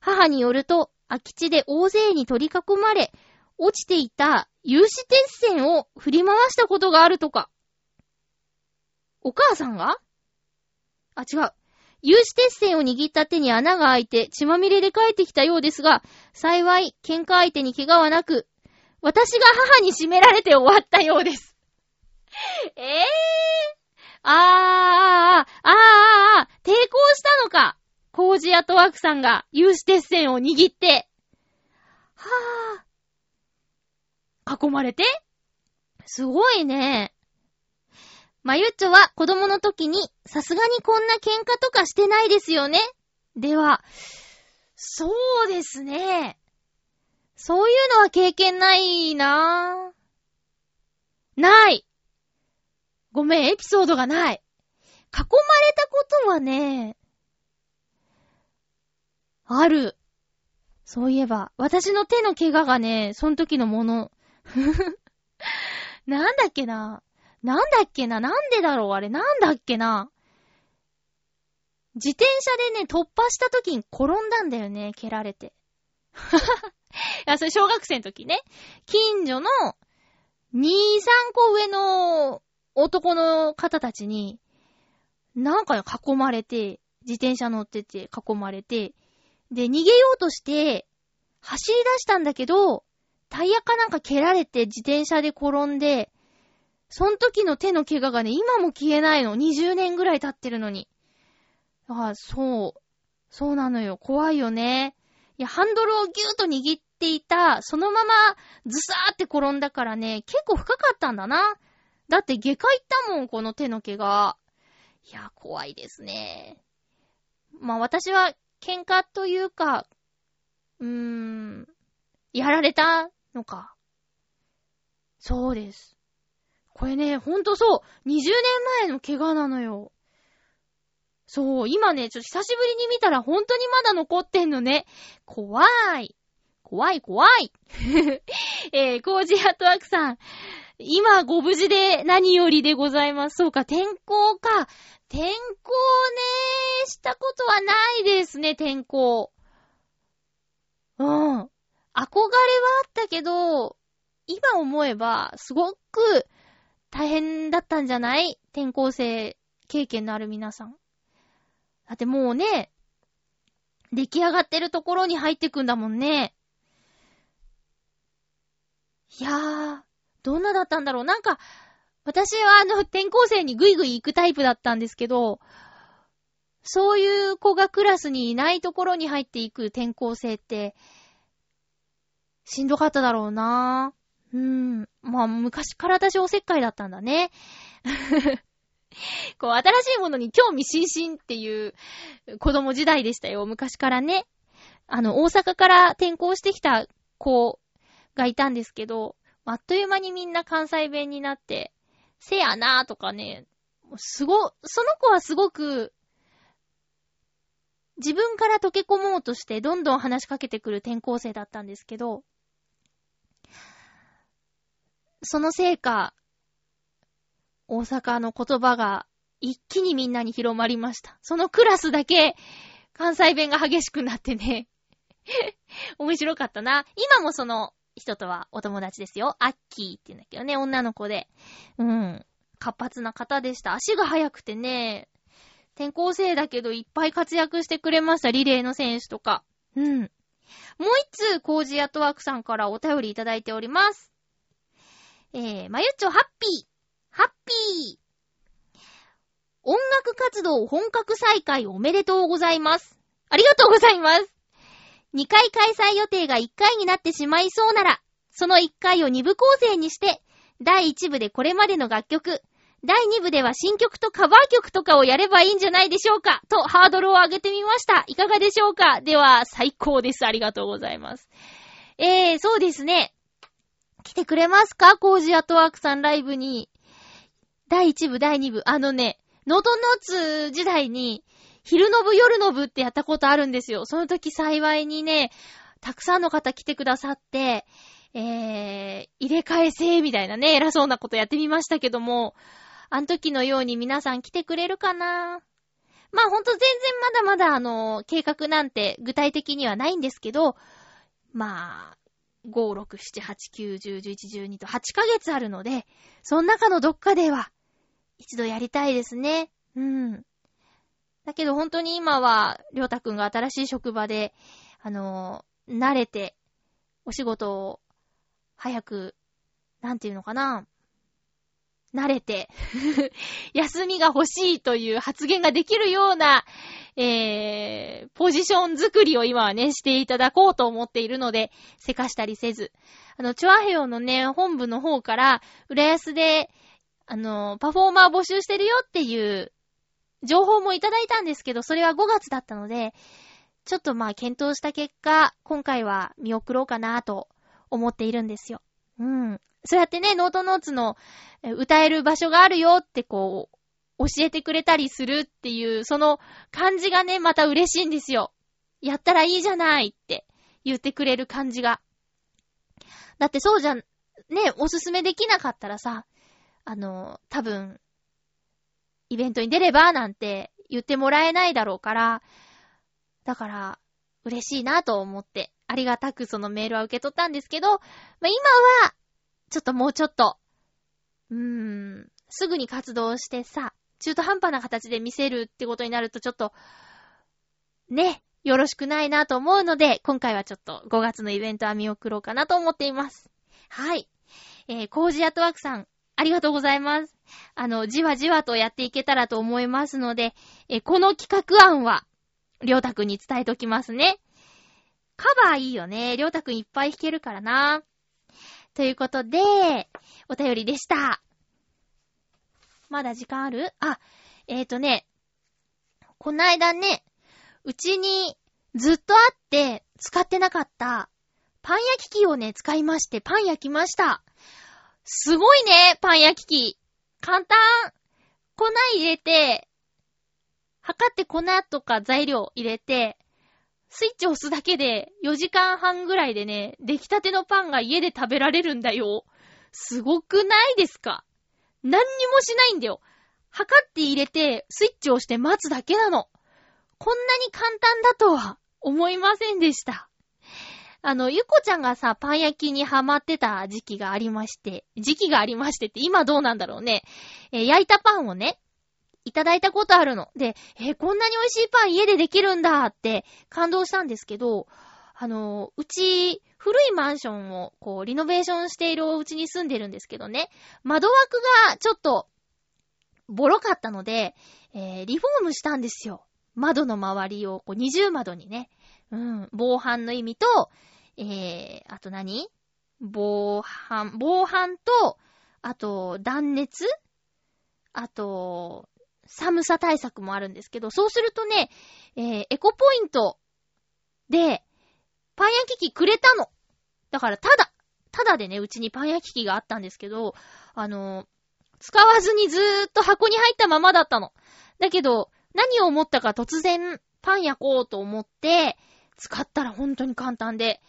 母によると、空き地で大勢に取り囲まれ、落ちていた有刺鉄線を振り回したことがあるとか。お母さんが？あ、違う。有刺鉄線を握った手に穴が開いて血まみれで帰ってきたようですが、幸い喧嘩相手に怪我はなく、私が母に締められて終わったようです。ええー、あー、あー、あー、あー、抵抗したのか？コージアトワークさんが有刺鉄線を握って。はぁ、囲まれて？すごいね。まゆっちょは子供の時にさすがにこんな喧嘩とかしてないですよねでは、そうですね。そういうのは経験ないなぁ。ない。ごめん、エピソードがない。囲まれたことはね、ある。そういえば、私の手の怪我がね、その時のもの、なんだっけなぁなんだっけな？なんでだろう？あれなんだっけな？自転車でね、突破した時に転んだんだよね、蹴られて。いや、それ小学生の時ね。近所の2、3個上の男の方たちに、なんか囲まれて、自転車乗ってて囲まれて、で、逃げようとして、走り出したんだけど、タイヤかなんか蹴られて自転車で転んで、その時の手の怪我がね、今も消えないの。20年ぐらい経ってるのに。ああ、そう。そうなのよ。怖いよね。いや、ハンドルをギューと握っていた、そのままズサーって転んだからね、結構深かったんだな。だって外科行ったもん、この手の毛が。いや、怖いですね。まあ私は喧嘩というか、うーん、やられたのか。そうです。これね、ほんとそう。20年前の怪我なのよ。そう、今ね、ちょっと久しぶりに見たら本当にまだ残ってんのね。怖い。怖い怖い。えー、コージアットワークさん。今ご無事で何よりでございます。そうか、天候か。天候ね、したことはないですね、天候。うん。憧れはあったけど、今思えば、すごく大変だったんじゃない？転校生経験のある皆さん。だってもうね、出来上がってるところに入ってくんだもんね。いやー、どんなだったんだろう。なんか、私はあの、転校生にぐいぐい行くタイプだったんですけど、そういう子がクラスにいないところに入っていく転校生って、しんどかっただろうなうん。まあ、昔から私おせっかいだったんだね。こう、新しいものに興味津々っていう子供時代でしたよ。昔からね。あの、大阪から転校してきた子がいたんですけど、あっという間にみんな関西弁になって、せやなーとかね、すご、その子はすごく、自分から溶け込もうとしてどんどん話しかけてくる転校生だったんですけど、そのせいか、大阪の言葉が一気にみんなに広まりました。そのクラスだけ関西弁が激しくなってね 面白かったな。今もその人とはお友達ですよ。アッキーって言うんだけどね、女の子で。うん。活発な方でした。足が速くてね、転校生だけどいっぱい活躍してくれました。リレーの選手とか。うん。もう一通、コージアットワークさんからお便りいただいております。えー、まゆっちょハッピー。ハッピー。音楽活動本格再開おめでとうございます。ありがとうございます。2回開催予定が1回になってしまいそうなら、その1回を2部構成にして、第1部でこれまでの楽曲、第2部では新曲とカバー曲とかをやればいいんじゃないでしょうかとハードルを上げてみました。いかがでしょうか？では、最高です。ありがとうございます。えー、そうですね。来てくれますか？コージアトワークさんライブに。第1部、第2部。あのね、ノートノーツ時代に、昼の部、夜の部ってやったことあるんですよ。その時幸いにね、たくさんの方来てくださって、えー、入れ替え制みたいなね、偉そうなことやってみましたけども、あの時のように皆さん来てくれるかな？まあほんと全然まだまだあの、計画なんて具体的にはないんですけど、まあ、5、6、7、8、9、10、11、12と8ヶ月あるので、その中のどっかでは、一度やりたいですね。うん。だけど本当に今は、りょうたくんが新しい職場で、あの、慣れて、お仕事を、早く、なんていうのかな、慣れて 休みが欲しいという発言ができるような、えー、ポジション作りを今はね、していただこうと思っているので、せかしたりせず。あの、チョアヘヨのね、本部の方から、浦安で、あの、パフォーマー募集してるよっていう情報もいただいたんですけど、それは5月だったので、ちょっとまあ検討した結果、今回は見送ろうかなと思っているんですよ。うん。そうやってね、ノートノーツの歌える場所があるよってこう、教えてくれたりするっていう、その感じがね、また嬉しいんですよ。やったらいいじゃないって言ってくれる感じが。だってそうじゃん、ね、おすすめできなかったらさ、あの、多分、イベントに出ればなんて言ってもらえないだろうから、だから、嬉しいなと思って、ありがたくそのメールは受け取ったんですけど、まあ、今は、ちょっともうちょっと、うーん、すぐに活動してさ、中途半端な形で見せるってことになるとちょっと、ね、よろしくないなと思うので、今回はちょっと5月のイベントは見送ろうかなと思っています。はい。えー、コージアットワークさん、ありがとうございます。あの、じわじわとやっていけたらと思いますので、えー、この企画案は、りょうたくんに伝えときますね。カバーいいよね。りょうたくんいっぱい弾けるからな。ということで、お便りでした。まだ時間ある？あ、えーとね、こないだね、うちにずっとあって使ってなかったパン焼き器をね、使いましてパン焼きました。すごいね、パン焼き器。簡単。粉入れて、測って粉とか材料入れて、スイッチ押すだけで4時間半ぐらいでね、出来たてのパンが家で食べられるんだよ。すごくないですか？何にもしないんだよ。測って入れて、スイッチを押して待つだけなの。こんなに簡単だとは思いませんでした。あの、ゆこちゃんがさ、パン焼きにハマってた時期がありまして、時期がありましてって、今どうなんだろうね。えー、焼いたパンをね、いただいたことあるの。で、え、こんなに美味しいパン家でできるんだって感動したんですけど、あの、うち、古いマンションを、こう、リノベーションしているお家に住んでるんですけどね、窓枠がちょっと、ボロかったので、えー、リフォームしたんですよ。窓の周りを、こう、二重窓にね。うん、防犯の意味と、えー、あと何？防犯、防犯と、あと、断熱？あと、寒さ対策もあるんですけど、そうするとね、えー、エコポイントで、パン焼き器くれたの。だから、ただ、ただでね、うちにパン焼き器があったんですけど、あの、使わずにずーっと箱に入ったままだったの。だけど、何を思ったか突然、パン焼こうと思って、使ったら本当に簡単で、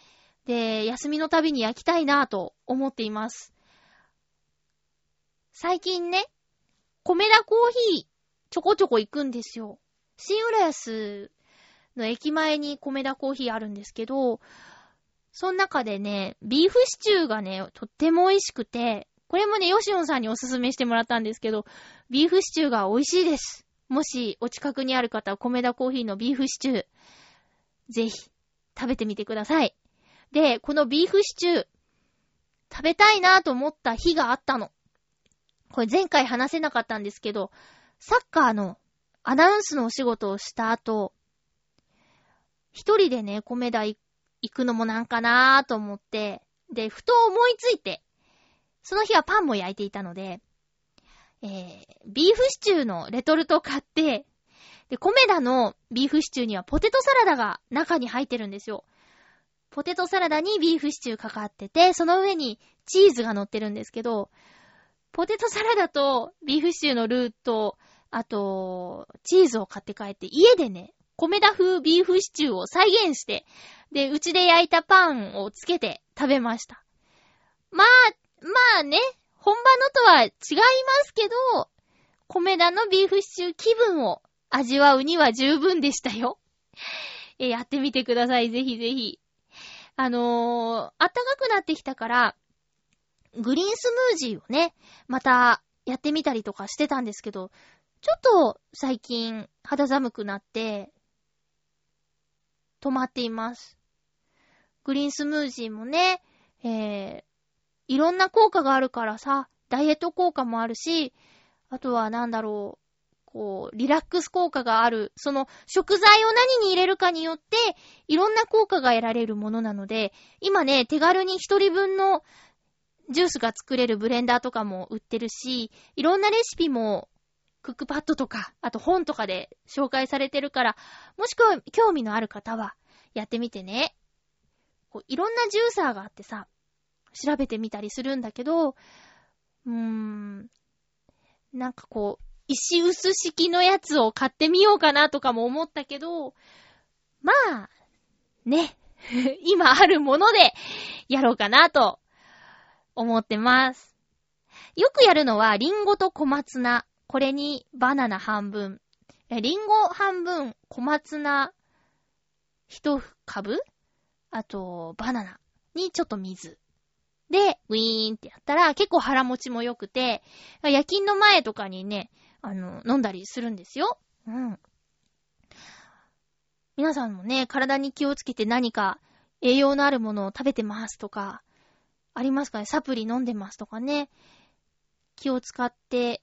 で、休みのたびに焼きたいなぁと思っています。最近ね、米田コーヒーちょこちょこ行くんですよ。新浦安の駅前に米田コーヒーあるんですけど、その中でね、ビーフシチューがね、とっても美味しくて、これもね、ヨシオンさんにおすすめしてもらったんですけど、ビーフシチューが美味しいです。もし、お近くにある方、米田コーヒーのビーフシチュー、ぜひ、食べてみてください。で、このビーフシチュー、食べたいなと思った日があったの。これ前回話せなかったんですけど、サッカーのアナウンスのお仕事をした後、一人でね、米田行くのもなんかなーと思って、で、ふと思いついて、その日はパンも焼いていたので、えー、ビーフシチューのレトルト買って、で、コメダのビーフシチューにはポテトサラダが中に入ってるんですよ。ポテトサラダにビーフシチューかかってて、その上にチーズが乗ってるんですけど、ポテトサラダとビーフシチューのルーと、あと、チーズを買って帰って、家でね、米田風ビーフシチューを再現して、で、うちで焼いたパンをつけて食べました。まあ、まあね、本場のとは違いますけど、米田のビーフシチュー気分を味わうには十分でしたよ。え、やってみてください、ぜひぜひ。あのー、暖かくなってきたから、グリーンスムージーをね、またやってみたりとかしてたんですけど、ちょっと最近肌寒くなって、止まっています。グリーンスムージーもね、えー、いろんな効果があるからさ、ダイエット効果もあるし、あとはなんだろう、こう、リラックス効果がある、その食材を何に入れるかによって、いろんな効果が得られるものなので、今ね、手軽に一人分のジュースが作れるブレンダーとかも売ってるし、いろんなレシピも、クックパッドとか、あと本とかで紹介されてるから、もしくは興味のある方は、やってみてね。こういろんなジューサーがあってさ、調べてみたりするんだけど、うーん、なんかこう、石臼式のやつを買ってみようかなとかも思ったけど、まあ、ね。今あるものでやろうかなと思ってます。よくやるのは、リンゴと小松菜。これにバナナ半分。リンゴ半分、小松菜一株？あと、バナナにちょっと水。で、ウィーンってやったら結構腹持ちも良くて、夜勤の前とかにね、あの、飲んだりするんですよ。うん。皆さんもね、体に気をつけて何か栄養のあるものを食べてますとか、ありますかね？サプリ飲んでますとかね。気を使って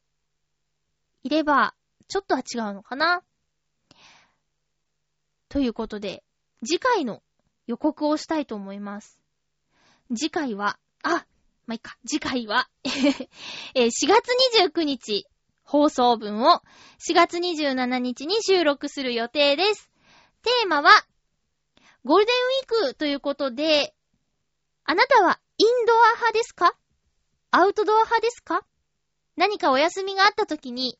いれば、ちょっとは違うのかな？ということで、次回の予告をしたいと思います。次回は、あ、まあ、いっか、次回は え4月29日放送分を4月27日に収録する予定です。テーマは、ゴールデンウィークということで、あなたはインドア派ですか？アウトドア派ですか？何かお休みがあった時に、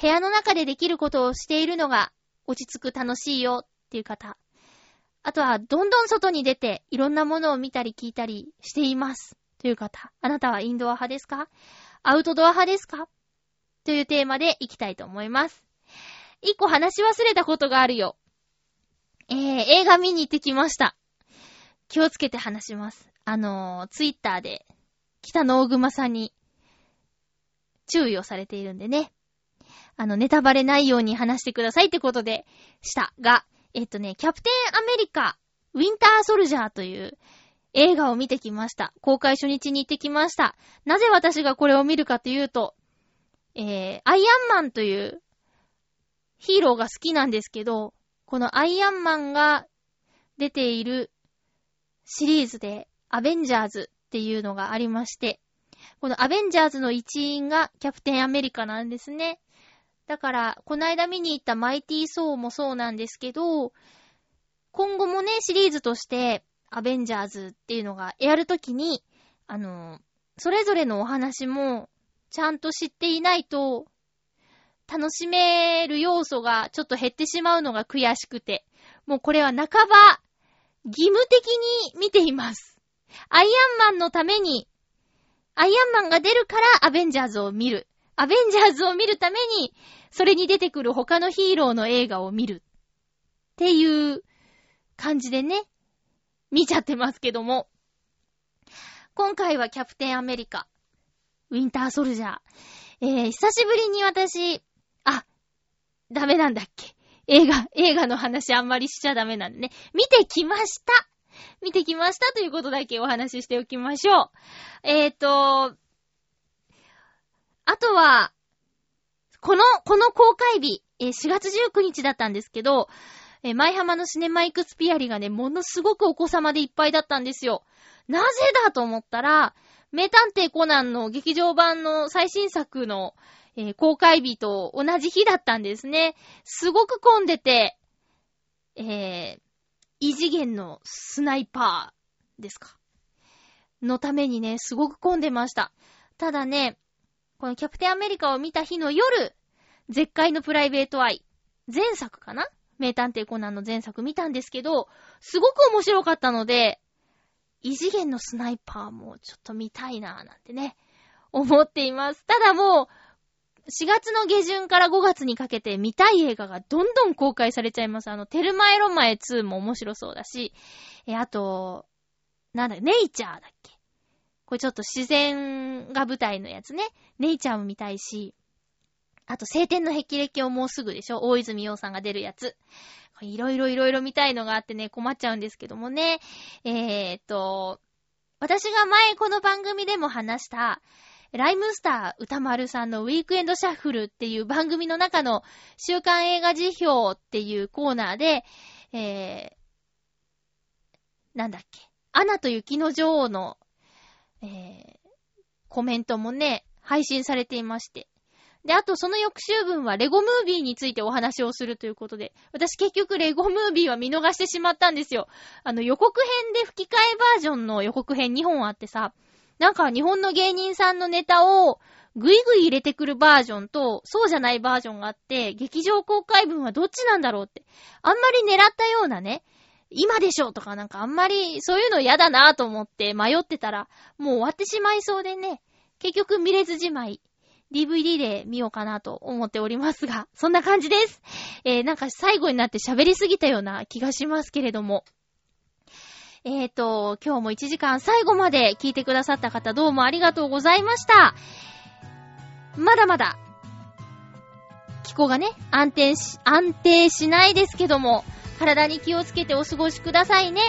部屋の中でできることをしているのが落ち着く楽しいよっていう方。あとは、どんどん外に出ていろんなものを見たり聞いたりしていますという方。あなたはインドア派ですか？アウトドア派ですか？というテーマでいきたいと思います。一個話し忘れたことがあるよ。えー、映画見に行ってきました。気をつけて話します。あのー、ツイッターで、北の大熊さんに、注意をされているんでね。あの、ネタバレないように話してくださいってことでしたが、えっとね、キャプテンアメリカ、ウィンターソルジャーという映画を見てきました。公開初日に行ってきました。なぜ私がこれを見るかというと、えー、アイアンマンというヒーローが好きなんですけど、このアイアンマンが出ているシリーズでアベンジャーズっていうのがありまして、このアベンジャーズの一員がキャプテンアメリカなんですね。だから、この間見に行ったマイティーソーもそうなんですけど、今後もね、シリーズとして、アベンジャーズっていうのがやるときに、あの、それぞれのお話も、ちゃんと知っていないと、楽しめる要素がちょっと減ってしまうのが悔しくて、もうこれは半ば、義務的に見ています。アイアンマンのために、アイアンマンが出るからアベンジャーズを見る。アベンジャーズを見るために、それに出てくる他のヒーローの映画を見る。っていう感じでね、見ちゃってますけども。今回はキャプテンアメリカ、ウィンターソルジャー。えー、久しぶりに私、あ、ダメなんだっけ。映画、映画の話あんまりしちゃダメなんでね。見てきました見てきましたということだけお話ししておきましょう。えーと、あとは、この、この公開日、えー、4月19日だったんですけど、えー、舞浜のシネマイクスピアリがね、ものすごくお子様でいっぱいだったんですよ。なぜだと思ったら、名探偵コナンの劇場版の最新作の、えー、公開日と同じ日だったんですね。すごく混んでて、えー、異次元のスナイパーですか。のためにね、すごく混んでました。ただね、このキャプテンアメリカを見た日の夜、絶海のプライベートアイ、前作かな？名探偵コナンの前作見たんですけど、すごく面白かったので、異次元のスナイパーもちょっと見たいなぁなんてね、思っています。ただもう、4月の下旬から5月にかけて見たい映画がどんどん公開されちゃいます。あの、テルマエロマエ2も面白そうだし、え、あと、なんだ、ネイチャーだっけ？これちょっと自然が舞台のやつね。ネイチャーも見たいし、あと、晴天の霹靂をもうすぐでしょ大泉洋さんが出るやつ。いろいろいろいろ見たいのがあってね、困っちゃうんですけどもね。えー、っと、私が前この番組でも話した、ライムスター歌丸さんのウィークエンドシャッフルっていう番組の中の週刊映画辞表っていうコーナーで、えー、なんだっけ、アナと雪の女王の、えー、コメントもね、配信されていまして。で、あとその翌週分はレゴムービーについてお話をするということで、私結局レゴムービーは見逃してしまったんですよ。あの予告編で吹き替えバージョンの予告編2本あってさ、なんか日本の芸人さんのネタをぐいぐい入れてくるバージョンと、そうじゃないバージョンがあって、劇場公開分はどっちなんだろうって。あんまり狙ったようなね、今でしょとかなんかあんまりそういうの嫌だなと思って迷ってたら、もう終わってしまいそうでね、結局見れずじまい。DVD で見ようかなと思っておりますが、そんな感じです。えー、なんか最後になって喋りすぎたような気がしますけれども。えーと、今日も1時間最後まで聞いてくださった方どうもありがとうございました。まだまだ、気候がね、安定し、安定しないですけども、体に気をつけてお過ごしくださいね。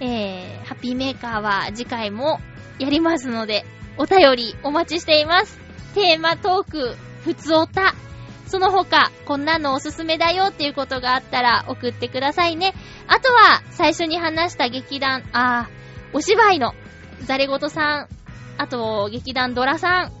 えー、ハッピーメーカーは次回もやりますので、お便りお待ちしています。テーマトーク、ふつおた。その他、こんなのおすすめだよっていうことがあったら送ってくださいね。あとは、最初に話した劇団、あー、お芝居の、ザレゴトさん、あと、劇団ドラさん、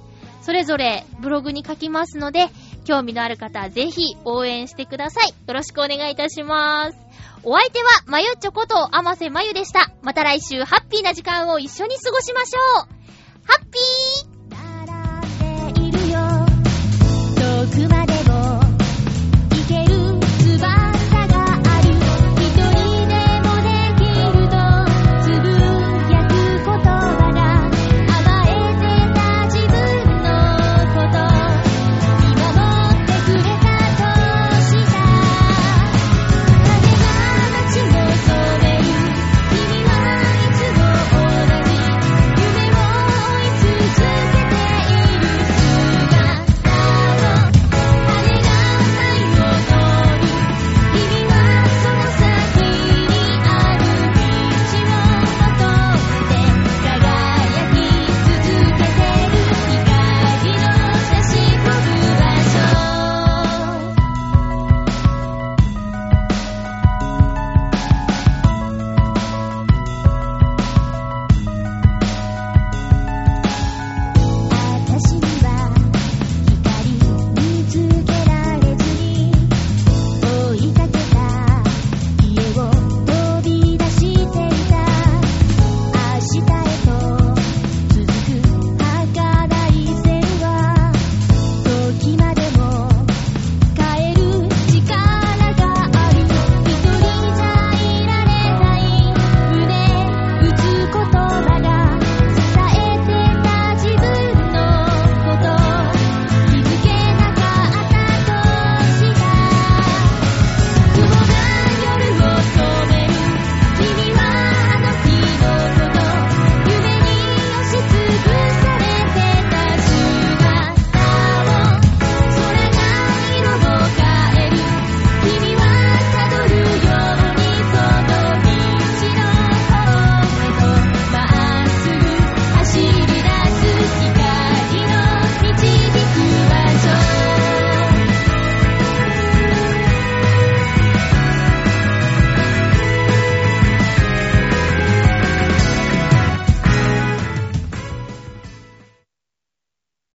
それぞれブログに書きますので、興味のある方はぜひ応援してください。よろしくお願いいたします。お相手は、まゆちょこと、あませまゆでした。また来週、ハッピーな時間を一緒に過ごしましょう。ハッピー並んでいるよ。遠くまで